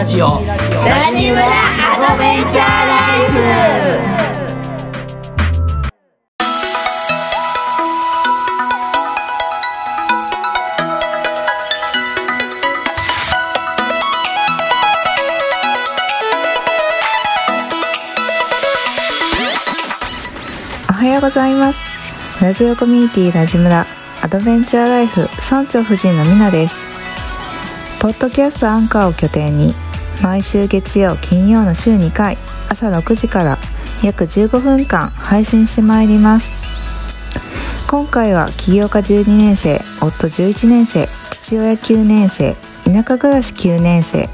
ラジオ。ラジムラアドベンチャーライフ。おはようございます。ラジオコミュニティラジムラアドベンチャーライフ村長夫人のみなです。ポッドキャストアンカーを拠点に毎週月曜金曜の週2回朝6時から約15分間配信してまいります。今回は起業家12年生夫11年生父親9年生田舎暮らし9年生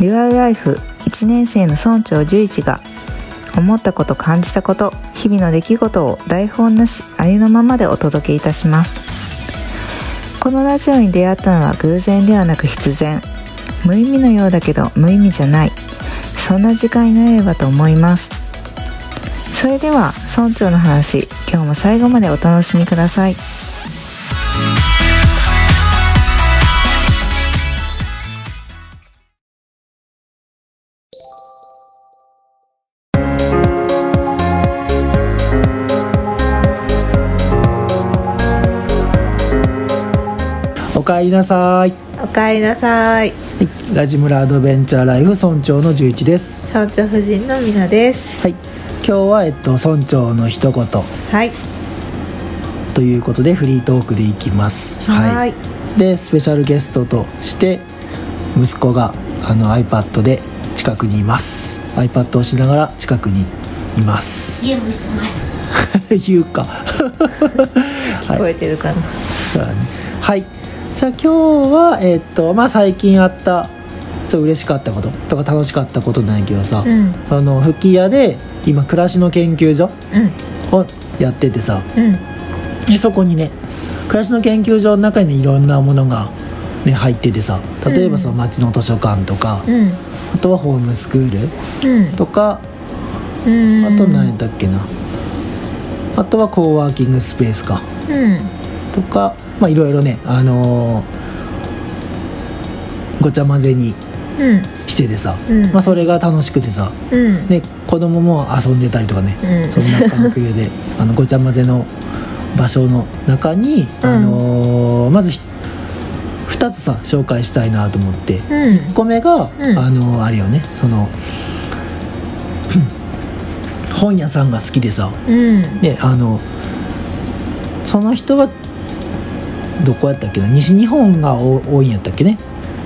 デュアルライフ1年生の村長11が思ったこと感じたこと日々の出来事を台本なしありのままでお届けいたします。このラジオに出会ったのは偶然ではなく必然。無意味のようだけど無意味じゃない。そんな時間になればと思います。それでは村長の話今日も最後までお楽しみください。おかえりなさい、おかえりなさい。はい、ラジムラアドベンチャーライフ村長の11です。村長夫人のみなです。はい。今日はえっと村長の一言。はい。ということでフリートークでいきます。はい。でスペシャルゲストとして息子があの iPad で近くにいます。iPad をしながら近くにいます。ゲームしてます。言うか。聞こえてるかな、そうだね。はいじゃあ今日はえっとまあ最近あったちょっと嬉しかったこととか楽しかったことなんやけどさ、うん。あの吹き矢で今暮らしの研究所うん。をやっててさうん。でそこにね暮らしの研究所の中に、ね、いろんなものが、ね、入っててさ例えばその町の図書館とか、うん。あとはホームスクールうん。とかうん。あと何やったっけなあとはコーワーキングスペースか。うんとかまあいろいろねあのーごちゃ混ぜにうん。しててさ、うん。まあ、それが楽しくてさうん。で子供も遊んでたりとかね、うん。そんな環境で あのごちゃ混ぜの場所の中に、うん。あのーまずひ2つさ紹介したいなと思って。うん。1個目が、うん。あのーあれよねその 本屋さんが好きでさ。うん。であのその人はどこやったっけな？西日本がお多いんやったっけね？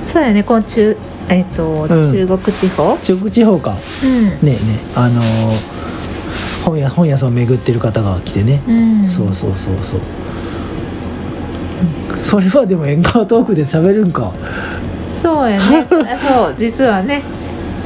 そうやね。この中えっ、と、ん。中国地方？中国地方か。うん。ねえねあのー本屋本屋さんを巡ってる方が来てね、うん。そうそうそうそう。それはでも縁側トークで喋るんか。そうやね。あ そう実はね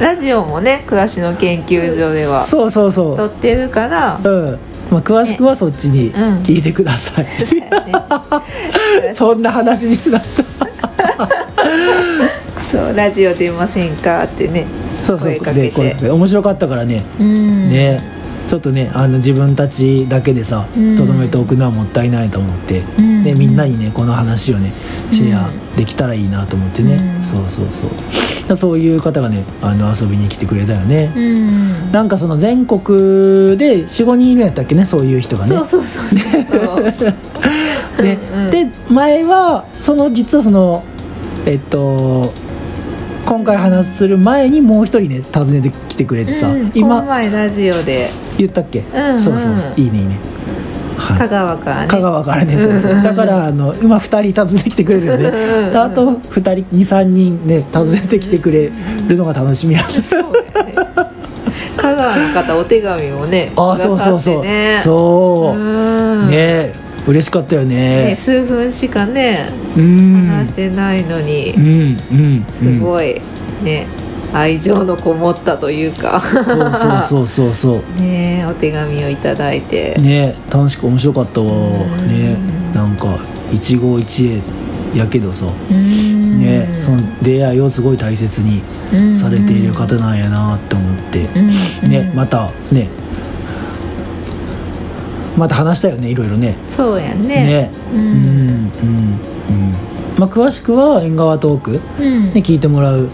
ラジオもね暮らしの研究所ではそうそうそ撮ってるから。ううんまあ詳しくはそっちにうん。聞いてください、そうやね。そんな話になった。そうラジオ出ませんかってねそうそう声かけて。面白かったからね、うん。ねちょっとねあの自分たちだけでさうん。とどめておくのはもったいないと思って、うん。でみんなにねこの話をねシェアできたらいいなと思ってね、うん。そうそうそう。そういう方がねあの遊びに来てくれたよね、うん。なんかその全国で45人いるんやったっけねそういう人がね。そうそうそうそう でで前はその実はそのえっと今回話する前にもう一人ね訪ねてきてくれてさ、うん今前ラジオで。言ったっけ、んうんそうそうそういいねいいね。はい。香川からね。香川からね、そうそう。だからあの今2人訪ねてきてくれるよね。あと2人23人ね訪ねてきてくれるのが楽しみや香川の方お手紙をねあそうそうそう、そう、うん。ね嬉しかったよね。ね数分しかねうん。話してないのにうんうん。いすごいね愛情のこもったというか。そうそうそうそうそう。ねお手紙をいただいて。ね楽しく面白かったわ。ん。ねなんか一期一会やけどさ。うん。ねその出会いをすごい大切にされている方なんやなって思って。うん。ねまたねまた話したよねいろいろね。そうやね。ね。ううんうんうん。まあ詳しくは縁側トークうん。ね聞いてもらう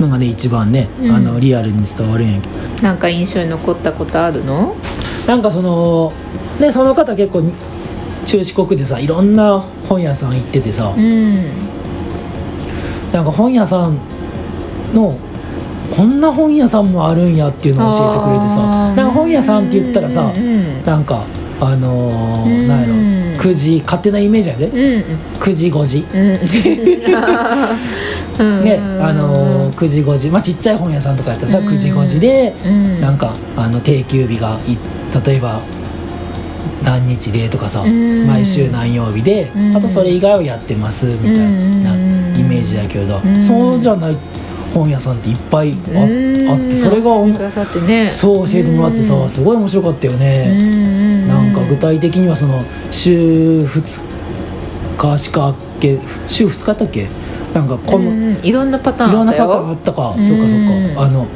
のがね一番ね、うん。あのリアルに伝わるんやけど。なんか印象に残ったことあるの？なんかそのねその方結構に中四国でさいろんな本屋さん行っててさ、うん。なんか本屋さんのこんな本屋さんもあるんやっていうのを教えてくれてさ。なんか本屋さんって言ったらさ、うん。なんかあのうん。ー、なんやろ9時勝手なイメージやで、うん。9時5時。うん。ねあのー、9時5時。まあちっちゃい本屋さんとかやったらさうん。9時5時でうん。なんかあの定休日がい例えば何日でとかさうん。毎週何曜日でうん。あとそれ以外はやってますみたいなうん。イメージだけど。ん。そうじゃない本屋さんっていっぱいあうん。あってそれがね。そう教えてもらってさすごい面白かったよね。具体的にはその週2日しかあっけ週2日だったっけ？なんかこの、いいろんなパターンろんなあったよ。パターンあったか。うんそうかそうか。あの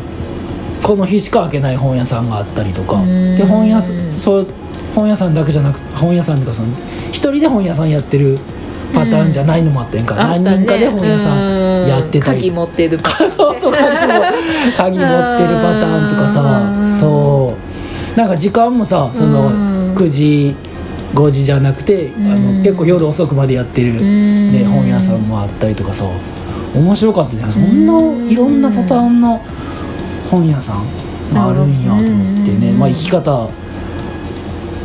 この日しか開けない本屋さんがあったりとか。うんで本屋さそう本屋さんだけじゃなく本屋さんとかその一人で本屋さんやってるパターンじゃないのもあったやんか、あったね何人かで本屋さんやってたり。鍵持ってるパターン そうそう鍵も鍵持ってるパターンとかさ。うん。そう。なんか時間もさそのうん9時5時じゃなくてあうん。の結構夜遅くまでやってる、ね、本屋さんもあったりとかさ面白かったじゃん。そんないろんなパターンの本屋さんがあるんやと思ってね。うんまあ生き方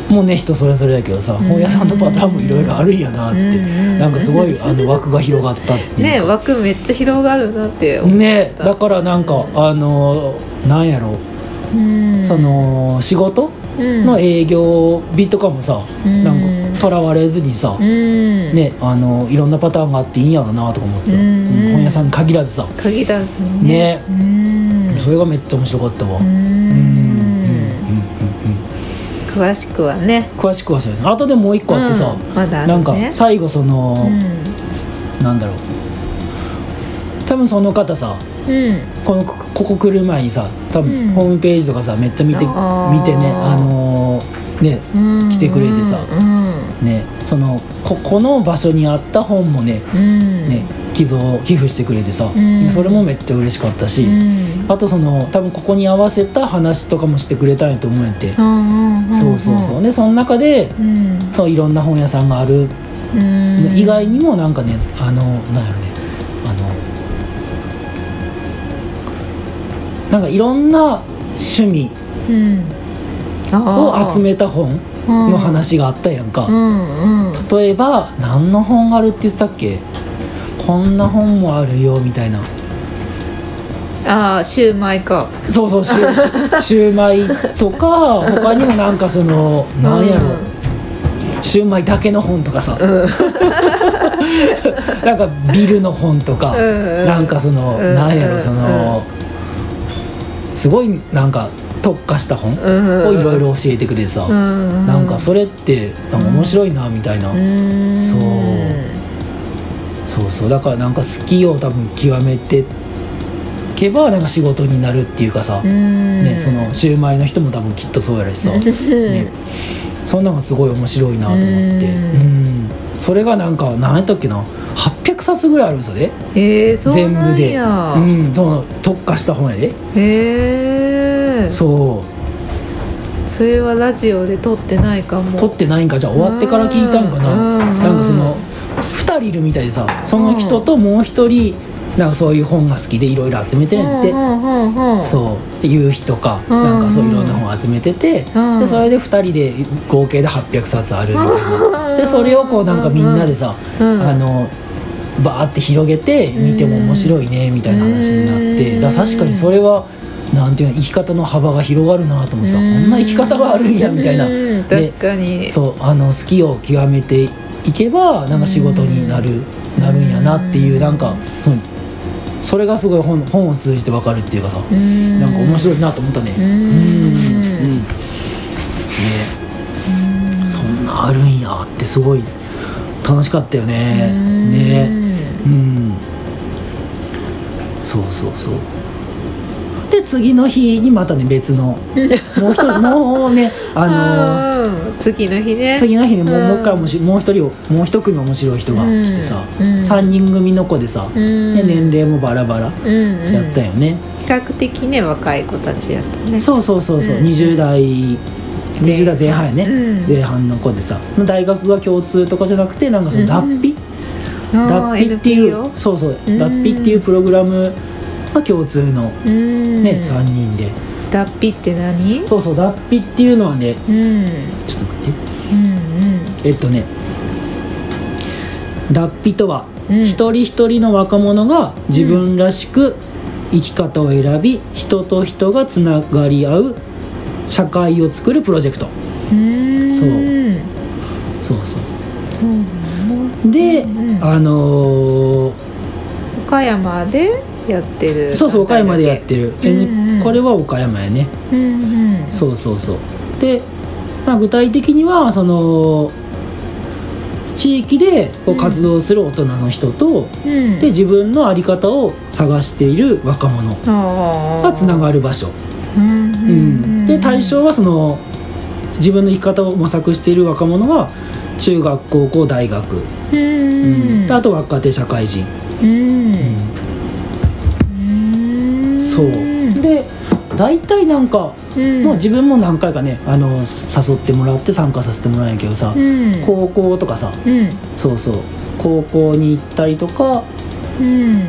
もね人それぞれだけどさ本屋さんのパターンもいろいろあるんやなってうんなんかすごいあの枠が広がったってね枠めっちゃ広がるなって思った。ねだからなんかあのなんやろ。うん。その仕事うんの営業日とかもさうん。なんかとらわれずにさうん。ねあのいろんなパターンがあっていいんやろなとか思ってさうん。うん本屋さんに限らずさ。鍵出すね。ね。うん。それがめっちゃ面白かったわ。ううんうんうんうん詳しくはね。詳しくはそうあとでもう一個あってさうん。まね。なんか最後そのなんだろう。多分その方さうんうんこのこここ来る前にさ多うん。分ホームページとかさめっちゃ見て見てねあのーねうん。来てくれてさうん。ねそのここの場所にあった本もねうん。ね寄贈寄付してくれてさ、ん。それもめっちゃ嬉しかったし、うん。あとその多分ここに合わせた話とかもしてくれたんやと思うんやって、そうそうそう。でその中でうん。そういろんな本屋さんがある。うん。以外にもなんかねあのなんやろねなんかいろんな趣味うん。を集めた本の話があったやんか、例えば何の本あるって言ってたっけ？こんな本もあるよみたいな。ああシューマイか。そうそうシュシ シューマイとか他にもなんかそのなんやろ。シューマイだけの本とかさ、なんかビルの本とか、うんなんかその、うんなんやろその、すごいなんか特化した本うんをいろいろ教えてくれてさ、うんなんかそれってなんか面白いなみたいな、うん。そう。そうそう。だからなんか好きを多分極めてけばなんか仕事になるっていうかさ、うん。ね、そのシューマイの人も多分きっとそうやらしさ、ね、そんなのがすごい面白いなと思って、うん。うん。それがなんか何やったっけな？800冊ぐらいあるんですよね。えー、そう全部で。やうんその特化した本やで、へえそう。それはラジオで撮ってないかも。撮ってないんかじゃあ終わってから聞いたんかな、うんなんかその2人いるみたいでさその人ともう1人なんかそういう本が好きでいろいろ集めてるんやって、うんうんうんうんそう。で夕日とか、うんなんかそういろんな本集めてて、うんでそれで2人で合計で800冊あるみたいな、でそれをこうなんかみんなでさ、うんあのバーって広げて見ても面白いねみたいな話になって、うん。だ確かにそれはなんていうの生き方の幅が広がるなと思ってさ、こんな生き方があるんやみたいな、確かに。そうあの好きを極めていけばなんか仕事になる、なるんやなっていうなんかそのそれがすごい本本を通じて分かるっていうかさ、うんなんか面白いなと思ったね。うんうんねそんなあるんやってすごい楽しかったよね。うんねうん。そうそうそう。で次の日にまたね別の もう一人もうねあのうん。次の日ね。次の日にもう,、うんもう一回面白いもう一人をもう一組面白い人が来てさ、うん。うん3人組の子でさ、うん。で年齢もバラバラ。うんうん。やったよね、比較的ね若い子たちやったね。そうそうそうそう、うん20代20代前半やね、うん。前半の子でさ大学が共通とかじゃなくてなんかその脱皮、脱皮っていうそうそううん。脱皮っていうプログラムが共通のうん。ね、3人で脱皮って何？そうそう脱皮っていうのはねうん。ちょっと待って。うんえっとね脱皮とは、うん。一人一人の若者が自分らしく生き方を選び人と人がつながり合う社会を作るプロジェクト。うん。そう。うんそう。そうそうで、うん。あのー岡山でやってる。そうそう岡山でやってる、うんうんこれは岡山やね。うんうんそうそうそう。で、まあ、具体的にはその地域でこう活動する大人の人と、うん。で自分の在り方を探している若者ががつながる場所、うんううん。ん。で対象はその自分の生き方を模索している若者は中学高校大学、うんうん。であと若手社会人、うん。うん。そうで大体なんか、うん。もう自分も何回かねあの誘ってもらって参加させてもらうんやけどさ、うん。高校とかさうん。そうそう高校に行ったりとかうん。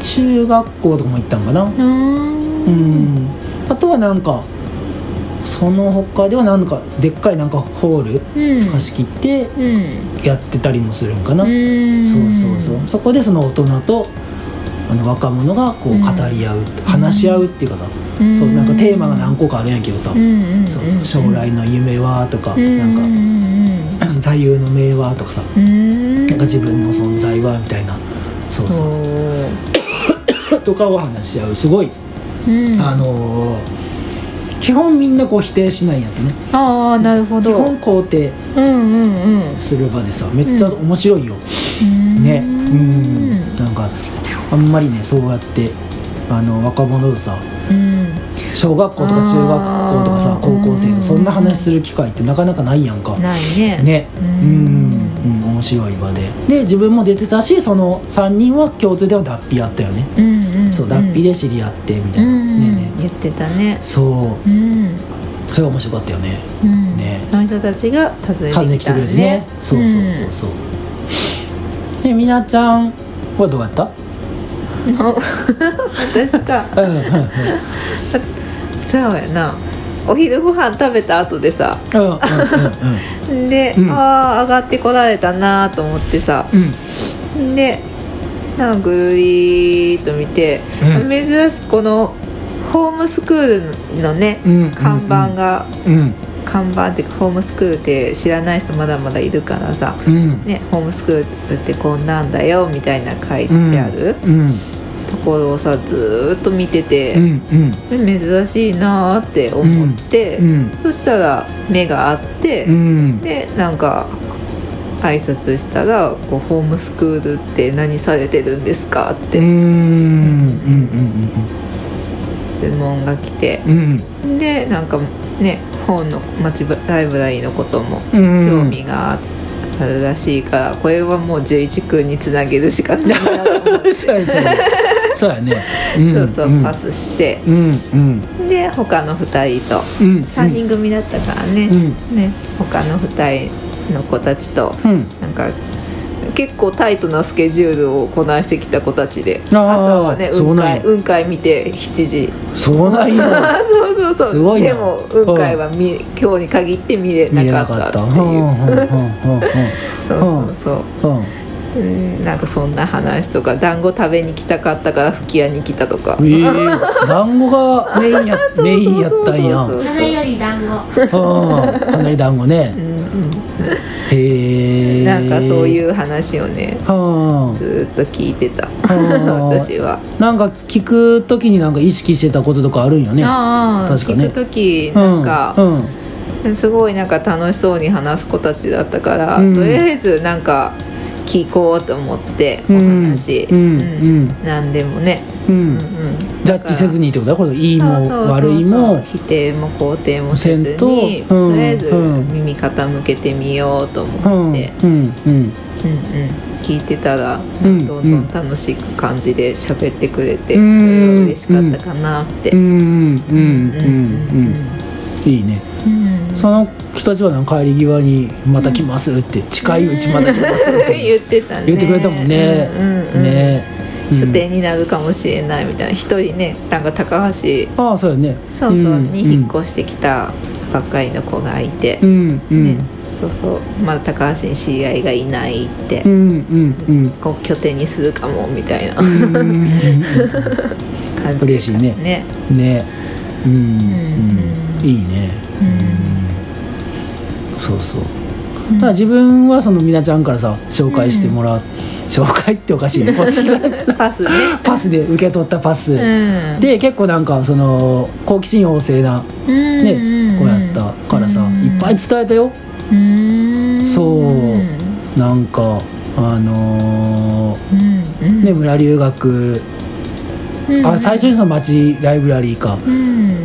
中学校とかも行ったんかな。うん。うん。あとはなんかその他ではなんかでっかいなんかホールうん。貸し切ってうん。やってたりもするんかな、うん。そうそうそう。そこでその大人とあの若者がこう語り合う、話し合うっていうかさ、うん。そうなんかテーマが何個かあるんやけどさ、うんうんそうそう将来の夢はとか、うんなんかうん。座右の銘はとかさ、うん。なんか自分の存在はみたいなそうそう。そ とかを話し合うすごい、ううん。あのー基本みんなこう否定しないんやってね。ああなるほ基ど本肯定うんうんうん。する場でさめっちゃ面白いよ、ね。ううん。なんかあんまりねそうやってあの若者とさうん。小学校とか中学校とかさ高校生とそんな話する機会ってなかなかないやんか。ないね。ね。ううん。ん、うん、面白い場で。で自分も出てたしその3人は共通では脱皮やったよね、うんうんそう脱皮で知り合ってみたいな、うん。ねえね言ってたね。えそう。うん。それが面白かったよね。うん。ね。その人たちが訪ね訪ねてきたんくれてね。そうそうそうそう、でみなちゃんはどうやった？うん私か。そうやな。お昼ご飯食べた後でさ。で、うん。ああ上がってこられたなと思ってさ。うん。でなんかぐるりと見て、うん。珍しくこのホームスクールのね、看板が、うん。看板っていうかホームスクールって知らない人まだまだいるからさ、うん。ね、ホームスクールってこんなんだよみたいな書いてある、うんところをさずーっと見てて、うんうん。珍しいなーって思って、うんそしたら目があって、うん。でなんか挨拶したらこう「ホームスクールって何されてるんですか?」ってうんうん質問が来てうん。うんでなんかね本の町ライブラリーのこともうん。興味があるらしいからこれはもう11君につなげるしかないなと思って。そうやそう。や そうやね。そうそううんパスして。うんうん。で他の2人と。うん3人組だったからね,、うん。ね他の2人の子たちと。うん。なんか結構タイトなスケジュールをこなしてきた子たちで。朝はね雲海雲海見て7時。そうなんや。そうそうそう。すごいな。でも雲海は見今日に限って見れななかったっていう。そうそうそううん。なんかそんな話とか団子食べに来たかったから吹き屋に来たとか。ええ団子がメインやったんや。花より団子。うん花り団子ね。うんへえうん。なんかそういう話をねうんずーっと聞いてた。ん 私は。なんか聞くときになんか意識してたこととかあるんよね。ああ確かね。聞く時なんか、うんうん。すごいなんか楽しそうに話す子たちだったから、うん。とりあえずなんか聞こうと思っておうん。話、何でもね。うん。うんジャッジせずにってことだこれ。いいも悪いも。否定も肯定もせずにとりあえずうん。耳傾けてみようとうん思って、うん。うん。うん。うん聞いてたらうん。どんどん楽しく感じで喋ってくれて、うん。嬉しかったかなって。うん。うんうんうん。いいね。うんその人たちは帰り際に「また来ます」って「近いうちまた来ます」っ言てってたね言ってくれたもんね。ね。うん。拠点になるかもしれないみたいな一人ねなんか高橋ああそうやね。そうそう、ん。に引っ越してきたばっかりの子がいて、うん。うん。ね、そうそう。まだ高橋に知り合いがいないって、うん。うん。うん。こう拠点にするかもみたいな。感じで嬉しいね。ね。ねうん。うん。うん。いいね。うんうんそうそう。だから自分はそのみなちゃんからさ紹介してもらう。紹介っておかしいね。パスね。パスで受け取ったパス。うん。で結構なんかその好奇心旺盛なねね子やったからさいっぱい伝えたよ。そう。なんかあのーね村留学あ最初にその町ライブラリーか。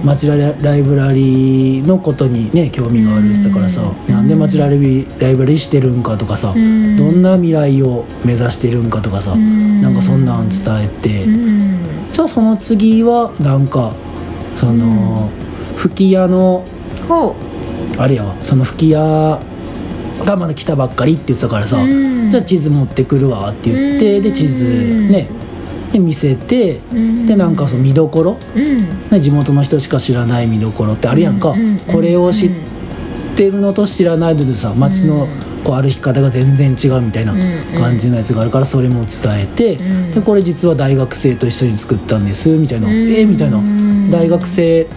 町ラライブラリーのことにね興味があるってたからさうん。なんで町ライブライブラリーしてるんかとかさどんな未来を目指してるんかとかさなんかそんなん伝えてじゃあその次はなんかその吹き矢のほあれやわその吹き矢がまだ来たばっかりって言ってたからさじゃあ地図持ってくるわって言ってで地図ねで見せてでなんかその見どころ。ね地元の人しか知らない見どころってあるやんか。うんうんうんこれを知ってるのと知らないのでさ街のこう歩き方が全然違うみたいな感じのやつがあるからそれも伝えてうん。でこれ実は大学生と一緒に作ったんですみたいな「うん。えみたいな「大学生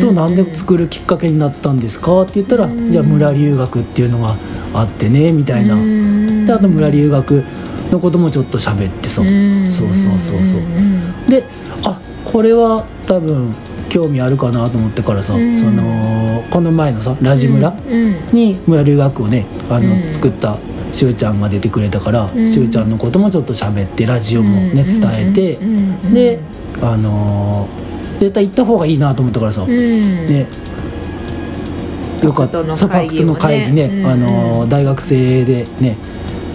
となんでる作るきっかけになったんですか?」って言ったらうん「じゃあ村留学っていうのがあってね」みたいな。であと村留学のこともちょっと喋ってさそうそうそうそう。であこれは多分興味あるかなと思ってからさ、うん。そのこの前のさラジ村に村留学をねあの、うん。作ったしゅうちゃんが出てくれたから、うん。しゅうちゃんのこともちょっと喋ってラジオもね、伝えて、であのー絶対行った方がいいなと思ったからさ、ねよかった。ファクトの会議もね。あのー大学生でね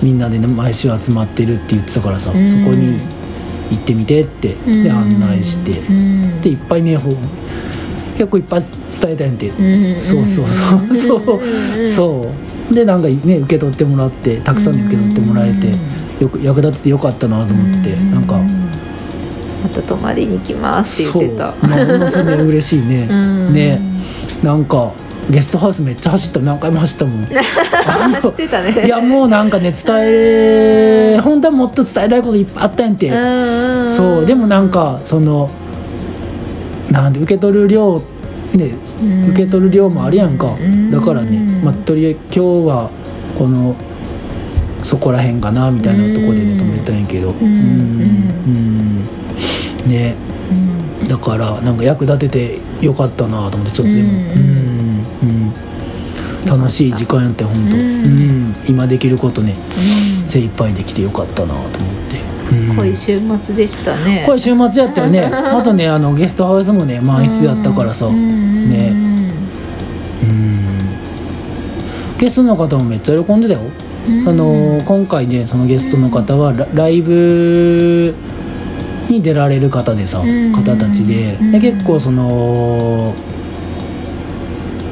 みんなでね毎週集まってるって言ってたからさ、うん。そこに行ってみてって、で案内して、でいっぱいね結構いっぱい伝えたんやん。て、そうそうそう。そう。そう。でなんかね受け取ってもらってたくさんで受け取ってもらえてよく役立ててよかったなと思ってなんか。また泊まりに来ますって言ってた。そう。まあそれ嬉しいね。うん。ね。なんかゲストハウスめっちゃ走った何回も走ったもん。あの知ってたね。いやもうなんかね伝え本当はもっと伝えたいこといっぱいあったんやんてそうでもなんかそのなんで受け取る量ねうん。受け取る量もあるやんか。うん。だからねまあとりあえず今日はこのそこらへんかなみたいなところでね止めたんやけど。うん。うん。ね。だからなんか役立ててよかったなと思ってちょっとでも。うん楽しい時間やって本当。ううん。ん今できることね精一杯できてよかったなと思って。うん。濃い週末でしたね。これ週末やったよね。あとねあのゲストハウスもね満室やったからさ。うん。ね。ゲストの方もめっちゃ喜んでたよ。あの今回ねそのゲストの方はラライブに出られる方でさうん。方たちで。うん。で結構その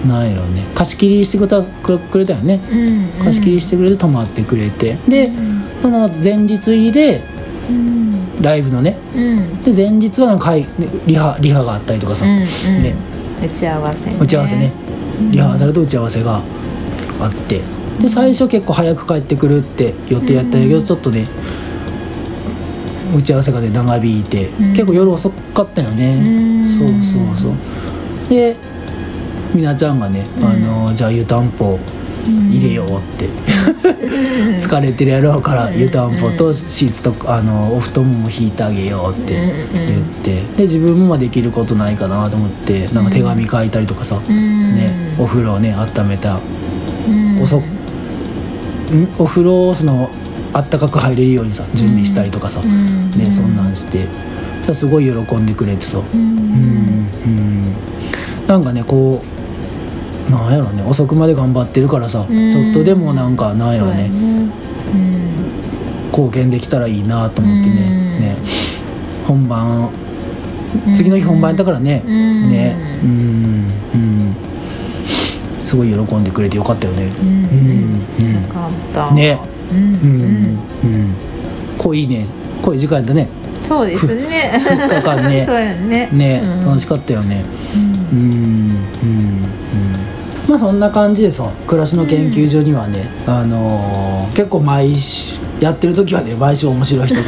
なんやろうね。貸し切りしてくれたくくれたよね。貸し切りしてくれて泊まってくれて。でその前日でライブのね。で前日はなんかリハリハがあったりとかさ。ね。打ち合わせね。打ち合わせね。リハーサルと打ち合わせがあって。で最初結構早く帰ってくるって予定やったんやけどちょっとね打ち合わせがね長引いて。ん。結構夜遅かったよね。うん。そうそうそう。でみなちゃんがね「あのじゃあ湯たんぽ入れよう」って。疲れてるやろうから湯たんぽとシーツとあのお布団も引いてあげようって言って。で自分もまあできることないかなと思ってなんか手紙書いたりとかさ、ね、お風呂をね温めた。おそん？お風呂をそのあったかく入れるようにさ準備したりとかさ、うん。ねそんなんして。じゃすごい喜んでくれてさ。ううんんうん。なんかねこうなんやろね遅くまで頑張ってるからさ、うん。ちょっとでもなんかなんやろね貢献できたらいいなと思ってね,、うん。ね。本番うん次の日本番だからね、うん。ね。うん。うん。すごい喜んでくれてよかったよね。うん。うん。よかった。ね。うん。うん。濃いね。濃い時間たね。そうですね。2日間ね。ね。ね、うん。楽しかったよね。うん。うんまあそんな感じでさ暮らしの研究所にはね、あのー結構毎週やってる時はね毎週面白い人が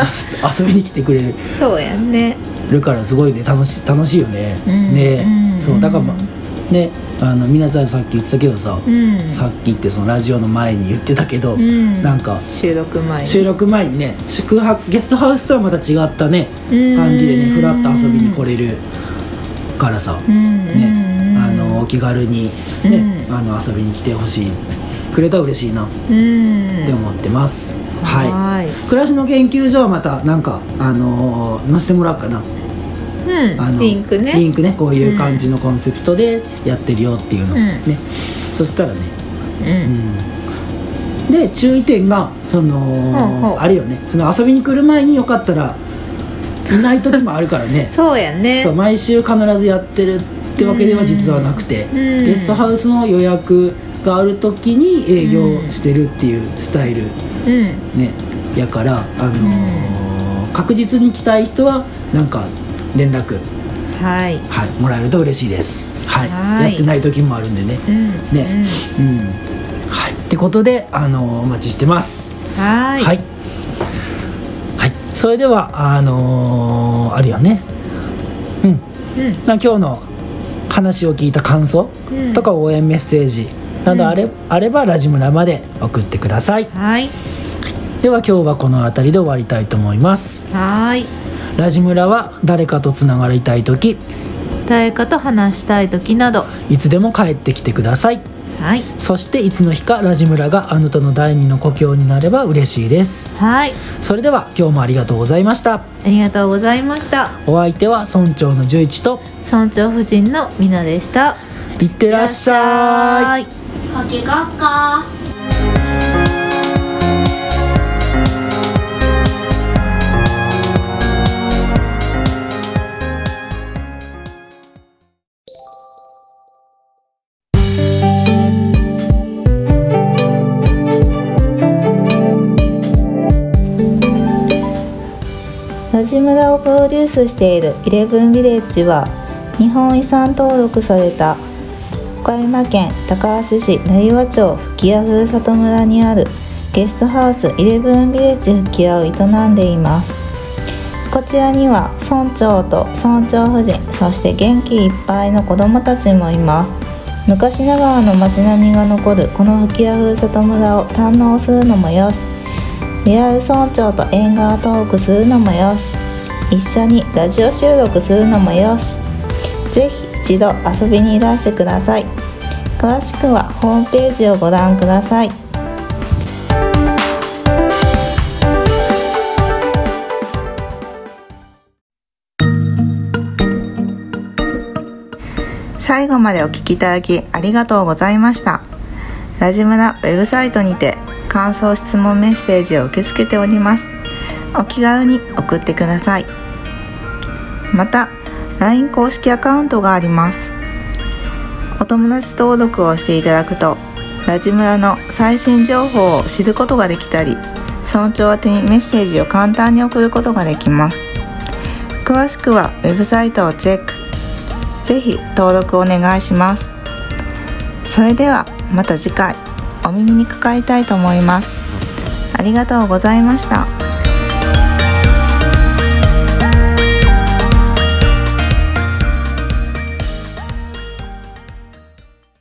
遊びに来てくれる。そうやね。るからすごいね楽し楽しいよね、うんね、うんそうだからまあねあの皆さんさっき言ってたけどさ、うん。さっきってそのラジオの前に言ってたけど、うん。なんか収録前に。収録前にね宿泊ゲストハウスとはまた違ったねうん。感じでねふらっと遊びに来れるからさ、うん。ねお気軽に、ねうん。あの遊びに来てほしい。くれたら嬉しいな。っうん。て思ってます、はい。はい。暮らしの研究所はまたなんかあのー載せてもらおうかな。うん。あのリンクね。リンクね。こういう感じのコンセプトでやってるよっていうのをね、そしたらね、うん。うん、で注意点がその、あれよね。その遊びに来る前によかったらいない時もあるからね。そうやね。そう毎週必ずやってるってわけでは実はなくて、うん。ゲストハウスの予約がある時に営業してるっていうスタイルうん。ねやから、あのー確実に来たい人はなんか連絡、はい。はい、もらえると嬉しいです、はい。はい。やってない時もあるんでね。うん。ね。うん。はい。ってことで、あのーお待ちしてます。うんはーい。はい、はい、それではあのーあるよね。うん。うん。な今日の話を聞いた感想うん。とか応援メッセージなどあれ,、あればラジムラまで送ってください。はい。では今日はこの辺りで終わりたいと思います。はーい。ラジムラは誰かとつながりたい時誰かと話したい時など。いつでも帰ってきてくださいはい。そしていつの日かラジムラがあなたの第二の故郷になれば嬉しいです。はい。それでは今日もありがとうございました。ありがとうございました。お相手は村長の十一と。村長夫人のみなでした。いってらっしゃい。いかけがっかラをプロデュースしているイレブンビレッジは日本遺産登録された岡山県高梁市成羽町吹屋ふるさと村にあるゲストハウスイレブンビレッジ吹屋を営んでいますこちらには村長と村長夫人そして元気いっぱいの子どもたちもいます昔ながらの街並みが残るこの吹屋ふるさと村を堪能するのもよしリアル村長と縁側トークするのもよし一緒にラジオ収録するのもよし。ぜひ一度遊びにいらしてください。詳しくはホームページをご覧ください。最後までお聞きいただきありがとうございました。ラジムラウェブサイトにて感想質問メッセージを受け付けております。お気軽に送ってください。また LINE 公式アカウントがあります。お友達登録をしていただくとラジムラの最新情報を知ることができたり村長宛にメッセージを簡単に送ることができます。詳しくはウェブサイトをチェック。ぜひ登録お願いします。それではまた次回お耳にかかりたいと思います。ありがとうございました。